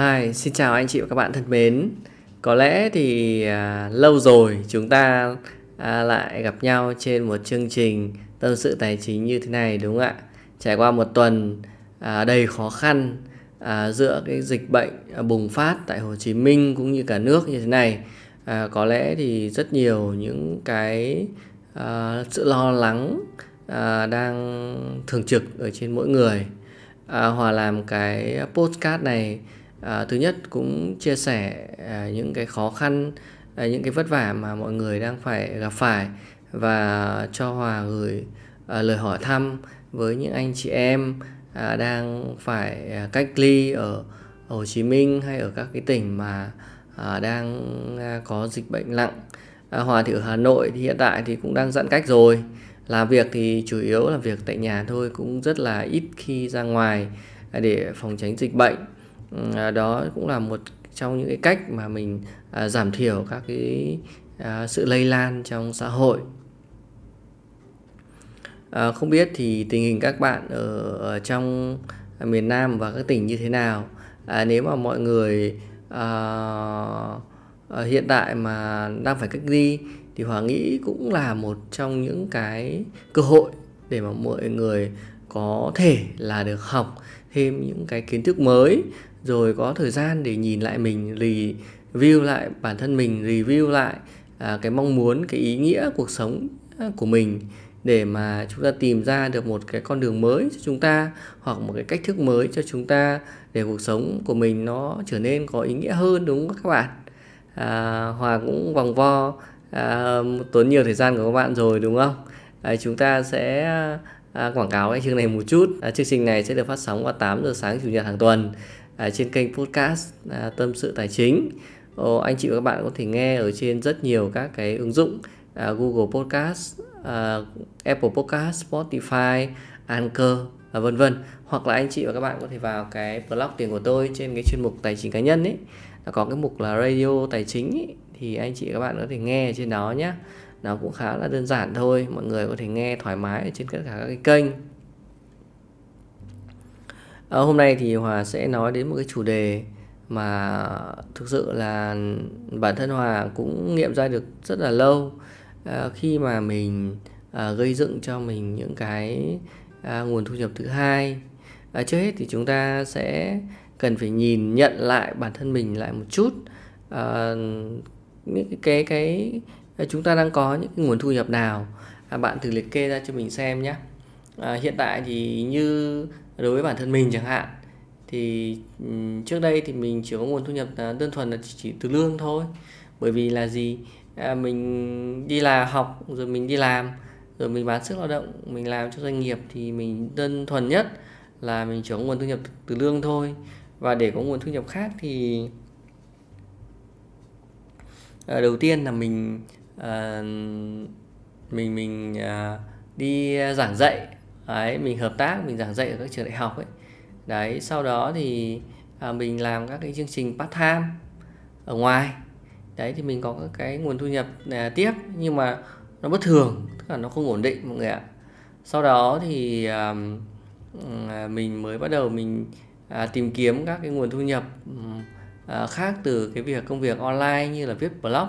Hi, xin chào anh chị và các bạn thân mến. Có lẽ thì à, lâu rồi chúng ta à, lại gặp nhau trên một chương trình tâm sự tài chính như thế này đúng không ạ? Trải qua một tuần à, đầy khó khăn à, giữa cái dịch bệnh à, bùng phát tại Hồ Chí Minh cũng như cả nước như thế này, à, có lẽ thì rất nhiều những cái à, sự lo lắng à, đang thường trực ở trên mỗi người. À, Hòa làm cái postcard này à, thứ nhất cũng chia sẻ à, những cái khó khăn à, những cái vất vả mà mọi người đang phải gặp phải và cho hòa gửi à, lời hỏi thăm với những anh chị em à, đang phải à, cách ly ở, Hồ Chí Minh hay ở các cái tỉnh mà à, đang à, có dịch bệnh nặng. À, Hòa thì ở Hà Nội thì hiện tại thì cũng đang giãn cách rồi. Làm việc thì chủ yếu là việc tại nhà thôi cũng rất là ít khi ra ngoài để phòng tránh dịch bệnh. À, đó cũng là một trong những cái cách mà mình à, giảm thiểu các cái à, sự lây lan trong xã hội. À, không biết thì tình hình các bạn ở, ở trong miền Nam và các tỉnh như thế nào? À, nếu mà mọi người à, à, hiện tại mà đang phải cách ly thì Hòa nghĩ cũng là một trong những cái cơ hội để mà mọi người có thể là được học thêm những cái kiến thức mới rồi có thời gian để nhìn lại mình review lại bản thân mình review lại à, cái mong muốn cái ý nghĩa cuộc sống à, của mình để mà chúng ta tìm ra được một cái con đường mới cho chúng ta hoặc một cái cách thức mới cho chúng ta để cuộc sống của mình nó trở nên có ý nghĩa hơn đúng không các bạn? À, hòa cũng vòng vo à, tốn nhiều thời gian của các bạn rồi đúng không? À, chúng ta sẽ à, quảng cáo cái chương này một chút. À, chương trình này sẽ được phát sóng vào 8 giờ sáng chủ nhật hàng tuần à, trên kênh podcast à, tâm sự tài chính. Ồ, anh chị và các bạn có thể nghe ở trên rất nhiều các cái ứng dụng à, Google Podcast, à, Apple Podcast, Spotify, Anchor à, vân vân. Hoặc là anh chị và các bạn có thể vào cái blog tiền của tôi trên cái chuyên mục tài chính cá nhân ấy. Nó có cái mục là radio tài chính ấy, thì anh chị và các bạn có thể nghe ở trên đó nhé nó cũng khá là đơn giản thôi. Mọi người có thể nghe thoải mái ở trên tất cả các cái kênh à, hôm nay thì hòa sẽ nói đến một cái chủ đề mà thực sự là bản thân hòa cũng nghiệm ra được rất là lâu. À, khi mà mình à, gây dựng cho mình những cái à, nguồn thu nhập thứ hai. À, trước hết thì chúng ta sẽ cần phải nhìn nhận lại bản thân mình lại một chút. À, những cái cái, cái chúng ta đang có những cái nguồn thu nhập nào? À, bạn thử liệt kê ra cho mình xem nhé. À, hiện tại thì như đối với bản thân mình chẳng hạn thì ừ, trước đây thì mình chỉ có nguồn thu nhập đơn thuần là chỉ từ lương thôi. Bởi vì là gì? À, mình đi là học rồi mình đi làm rồi mình bán sức lao động mình làm cho doanh nghiệp thì mình đơn thuần nhất là mình chỉ có nguồn thu nhập từ lương thôi. Và để có nguồn thu nhập khác thì à, đầu tiên là mình à, mình mình à, đi giảng dạy đấy mình hợp tác mình giảng dạy ở các trường đại học ấy. Đấy sau đó thì à, mình làm các cái chương trình part time ở ngoài. Đấy thì mình có các cái nguồn thu nhập à, tiếp nhưng mà nó bất thường tức là nó không ổn định mọi người ạ. Sau đó thì à, à, mình mới bắt đầu mình à, tìm kiếm các cái nguồn thu nhập à, khác từ cái việc công việc online như là viết blog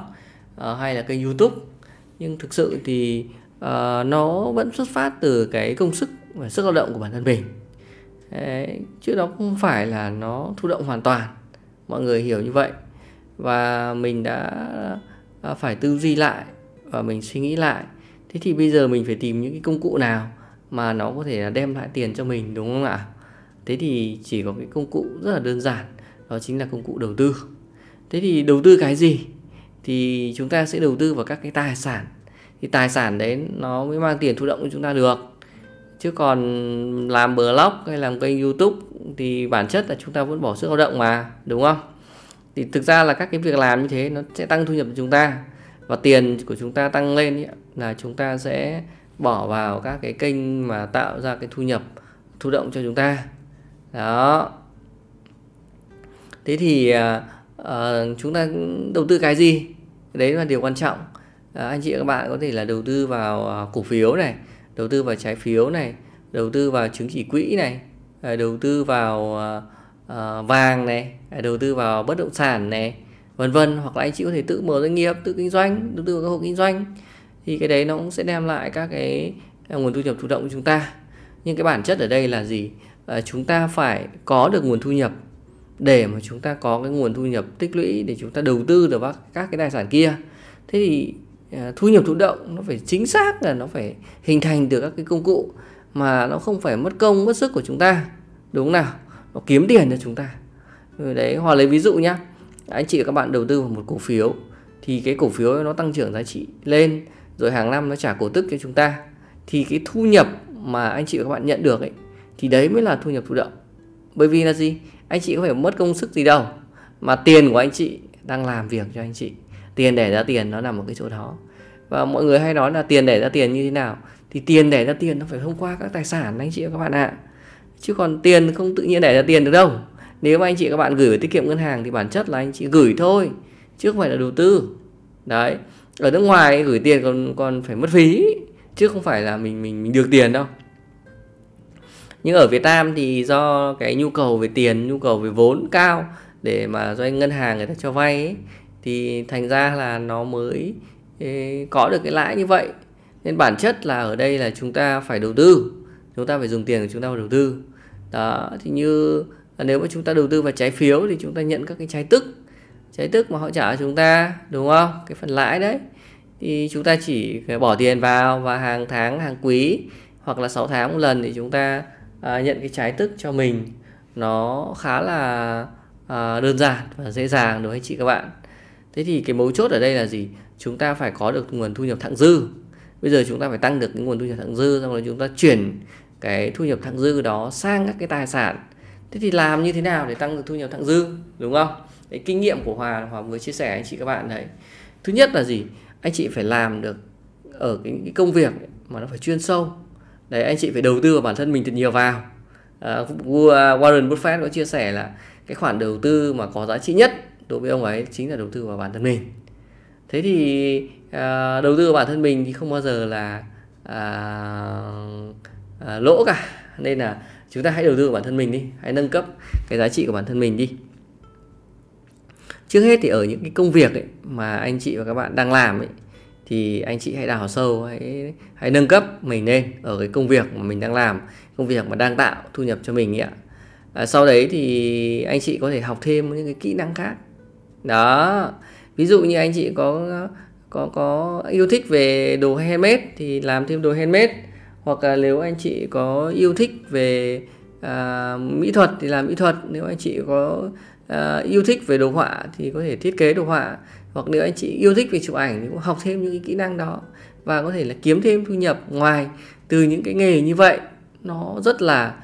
à, hay là kênh youtube. Nhưng thực sự thì uh, nó vẫn xuất phát từ cái công sức và sức lao động của bản thân mình. Đấy, chứ nó không phải là nó thụ động hoàn toàn. Mọi người hiểu như vậy. Và mình đã à, phải tư duy lại và mình suy nghĩ lại. Thế thì bây giờ mình phải tìm những cái công cụ nào mà nó có thể là đem lại tiền cho mình đúng không ạ? Thế thì chỉ có cái công cụ rất là đơn giản đó chính là công cụ đầu tư. Thế thì đầu tư cái gì? Thì chúng ta sẽ đầu tư vào các cái tài sản thì tài sản đấy nó mới mang tiền thụ động cho chúng ta được. Chứ còn làm blog hay làm kênh youtube thì bản chất là chúng ta vẫn bỏ sức lao động mà đúng không? Thì thực ra là các cái việc làm như thế nó sẽ tăng thu nhập của chúng ta và tiền của chúng ta tăng lên ý, là chúng ta sẽ bỏ vào các cái kênh mà tạo ra cái thu nhập thụ động cho chúng ta. Đó. Thế thì uh, chúng ta đầu tư cái gì? Đấy là điều quan trọng à, anh chị các bạn có thể là đầu tư vào à, cổ phiếu này đầu tư vào trái phiếu này đầu tư vào chứng chỉ quỹ này à, đầu tư vào à, à vàng này à, đầu tư vào bất động sản này vân vân. Hoặc là anh chị có thể tự mở doanh nghiệp tự kinh doanh đầu tư vào các hộ kinh doanh. Thì cái đấy nó cũng sẽ đem lại các cái nguồn thu nhập thụ động của chúng ta. Nhưng cái bản chất ở đây là gì? À, chúng ta phải có được nguồn thu nhập để mà chúng ta có cái nguồn thu nhập tích lũy để chúng ta đầu tư được vào các cái tài sản kia. Thế thì Ờ, thu nhập thụ động, nó phải chính xác là nó phải hình thành từ các cái công cụ mà nó không phải mất công, mất sức của chúng ta. Đúng không nào? Nó kiếm tiền cho chúng ta. Rồi đấy hoặc lấy ví dụ nhá. Anh chị và các bạn đầu tư vào một cổ phiếu, thì cái cổ phiếu nó tăng trưởng giá trị lên, rồi hàng năm nó trả cổ tức cho chúng ta. Thì cái thu nhập mà anh chị và các bạn nhận được ấy, thì đấy mới là thu nhập thụ động. Bởi vì là gì? Anh chị có phải mất công sức gì đâu, mà tiền của anh chị đang làm việc cho anh chị tiền để ra tiền nó nằm ở cái chỗ đó. Và mọi người hay nói là tiền để ra tiền như thế nào? Thì tiền để ra tiền nó phải thông qua các tài sản anh chị và các bạn ạ. Chứ còn tiền không tự nhiên để ra tiền được đâu. Nếu mà anh chị các bạn gửi vào tiết kiệm ngân hàng thì bản chất là anh chị gửi thôi chứ không phải là đầu tư. Đấy ở nước ngoài gửi tiền còn còn phải mất phí chứ không phải là mình mình mình được tiền đâu. Nhưng ở Việt Nam thì do cái nhu cầu về tiền nhu cầu về vốn cao để mà doanh ngân hàng người ta cho vay ấy, thì thành ra là nó mới có được cái lãi như vậy. Nên bản chất là ở đây là chúng ta phải đầu tư. Chúng ta phải dùng tiền của chúng ta vào đầu tư. Đó thì như nếu mà chúng ta đầu tư vào trái phiếu thì chúng ta nhận các cái trái tức. Trái tức mà họ trả cho chúng ta đúng không? Cái phần lãi đấy. Thì chúng ta chỉ bỏ tiền vào và hàng tháng hàng quý hoặc là 6 tháng một lần thì chúng ta à, nhận cái trái tức cho mình. Nó khá là à, đơn giản và dễ dàng đối với chị các bạn thế thì cái mấu chốt ở đây là gì? Chúng ta phải có được nguồn thu nhập thặng dư. Bây giờ chúng ta phải tăng được cái nguồn thu nhập thặng dư xong rồi chúng ta chuyển cái thu nhập thặng dư đó sang các cái tài sản. Thế thì làm như thế nào để tăng được thu nhập thặng dư? Đúng không? Cái kinh nghiệm của hòa hòa vừa chia sẻ anh chị các bạn đấy. Thứ nhất là gì? Anh chị phải làm được ở cái, cái công việc mà nó phải chuyên sâu. Đấy anh chị phải đầu tư vào bản thân mình thật nhiều vào. À, Warren Buffett có chia sẻ là cái khoản đầu tư mà có giá trị nhất đối với ông ấy chính là đầu tư vào bản thân mình. Thế thì à, đầu tư vào bản thân mình thì không bao giờ là à, à, lỗ cả. Nên là chúng ta hãy đầu tư vào bản thân mình đi hãy nâng cấp cái giá trị của bản thân mình đi. Trước hết thì ở những cái công việc ấy mà anh chị và các bạn đang làm ấy thì anh chị hãy đào sâu hãy hãy nâng cấp mình lên ở cái công việc mà mình đang làm công việc mà đang tạo thu nhập cho mình ấy ạ. À, sau đấy thì anh chị có thể học thêm những cái kỹ năng khác đó. Ví dụ như anh chị có có có yêu thích về đồ handmade thì làm thêm đồ handmade. Hoặc là nếu anh chị có yêu thích về à, mỹ thuật thì làm mỹ thuật. Nếu anh chị có à, yêu thích về đồ họa thì có thể thiết kế đồ họa. Hoặc nếu anh chị yêu thích về chụp ảnh thì cũng học thêm những cái kỹ năng đó. Và có thể là kiếm thêm thu nhập ngoài từ những cái nghề như vậy. Nó rất là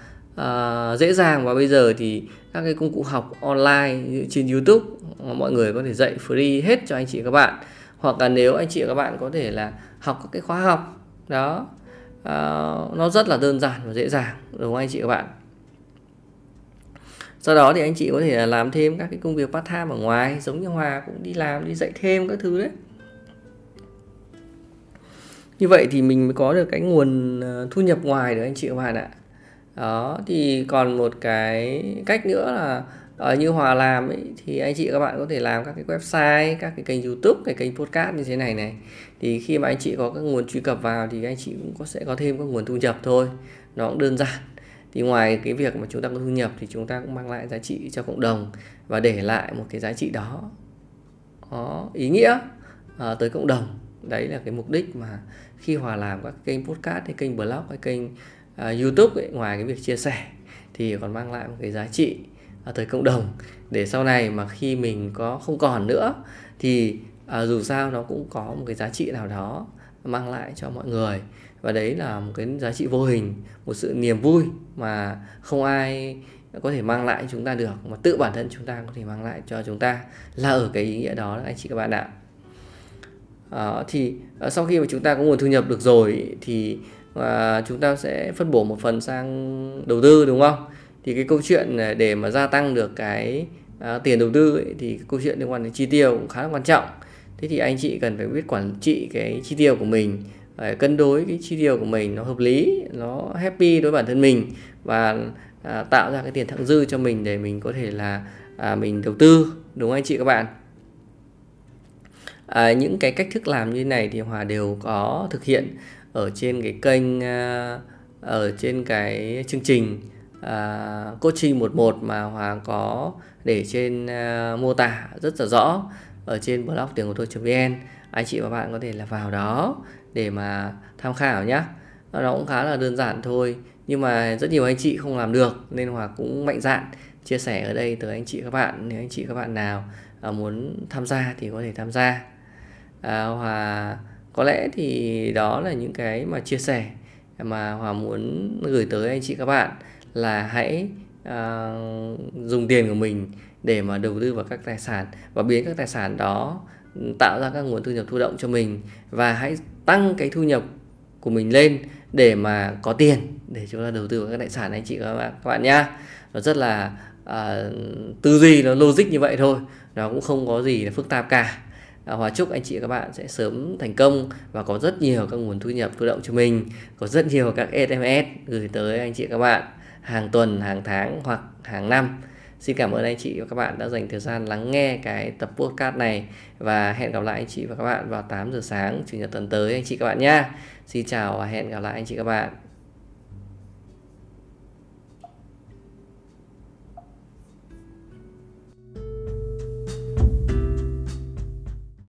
uh, dễ dàng. Và bây giờ thì các cái công cụ học online trên YouTube mọi người có thể dạy free hết cho anh chị các bạn. Hoặc là nếu anh chị các bạn có thể là học các cái khóa học đó. Uh, nó rất là đơn giản và dễ dàng đúng không anh chị các bạn? Sau đó thì anh chị có thể làm thêm các cái công việc part time ở ngoài giống như Hòa cũng đi làm đi dạy thêm các thứ đấy. Như vậy thì mình mới có được cái nguồn ờ, thu nhập ngoài được anh chị các bạn ạ đó thì còn một cái cách nữa là ở như Hòa làm ấy, thì anh chị các bạn có thể làm các cái website các cái kênh YouTube cái kênh podcast như thế này này. Thì khi mà anh chị có các nguồn truy cập vào thì anh chị cũng có sẽ có thêm các nguồn thu nhập thôi. Nó cũng đơn giản. Thì ngoài cái việc mà chúng ta có thu nhập thì chúng ta cũng mang lại giá trị cho cộng đồng và để lại một cái giá trị đó. Có ý nghĩa à, tới cộng đồng. Đấy là cái mục đích mà khi hòa làm các kênh podcast hay kênh blog hay kênh uh, youtube ấy, ngoài cái việc chia sẻ thì còn mang lại một cái giá trị uh, tới cộng đồng. Để sau này mà khi mình có không còn nữa thì uh, dù sao nó cũng có một cái giá trị nào đó mang lại cho mọi người. Và đấy là một cái giá trị vô hình một sự niềm vui mà không ai có thể mang lại chúng ta được mà tự bản thân chúng ta có thể mang lại cho chúng ta là ở cái ý nghĩa đó anh chị các bạn ạ. À, thì sau khi mà chúng ta có nguồn thu nhập được rồi thì và chúng ta sẽ phân bổ một phần sang đầu tư đúng không? Thì cái câu chuyện à, để mà gia tăng được cái à, tiền đầu tư ấy, thì câu chuyện liên quan đến chi tiêu cũng khá là quan trọng. Thế thì anh chị cần phải biết quản trị cái chi tiêu của mình phải cân đối cái chi tiêu của mình nó hợp lý nó happy đối với bản thân mình và à, tạo ra cái tiền thặng dư cho mình để mình có thể là à, mình đầu tư đúng không anh chị các bạn? À, những cái cách thức làm như này thì Hòa đều có thực hiện ở trên cái kênh à, ở trên cái chương trình à, coaching 11 mà Hòa có để trên à, mô tả rất là rõ ở trên blog tiền của tôi.vn anh chị và bạn có thể là vào đó để mà tham khảo nhé nó cũng khá là đơn giản thôi nhưng mà rất nhiều anh chị không làm được nên Hòa cũng mạnh dạn chia sẻ ở đây tới anh chị các bạn. Nếu anh chị các bạn nào à, muốn tham gia thì có thể tham gia à, Hòa có lẽ thì đó là những cái mà chia sẻ mà Hòa muốn gửi tới anh chị các bạn là hãy à, dùng tiền của mình để mà đầu tư vào các tài sản và biến các tài sản đó ừ, tạo ra các nguồn thu nhập thụ động cho mình và hãy tăng cái thu nhập của mình lên để mà có tiền để chúng ta đầu tư vào các tài sản anh chị các bạn các bạn nhá. Nó rất là uh, tư duy nó logic như vậy thôi. Nó cũng không có gì là phức tạp cả. Ờ, Hòa chúc anh chị các bạn sẽ sớm thành công và có rất nhiều các nguồn thu nhập thụ động cho mình, có rất nhiều các SMS gửi tới anh chị các bạn hàng tuần, hàng tháng hoặc hàng năm Xin cảm ơn anh chị và các bạn đã dành thời gian lắng nghe cái tập podcast này và hẹn gặp lại anh chị và các bạn vào 8 giờ sáng, chủ nhật tuần tới, anh chị các bạn nhé. Xin chào và hẹn gặp lại anh chị các bạn.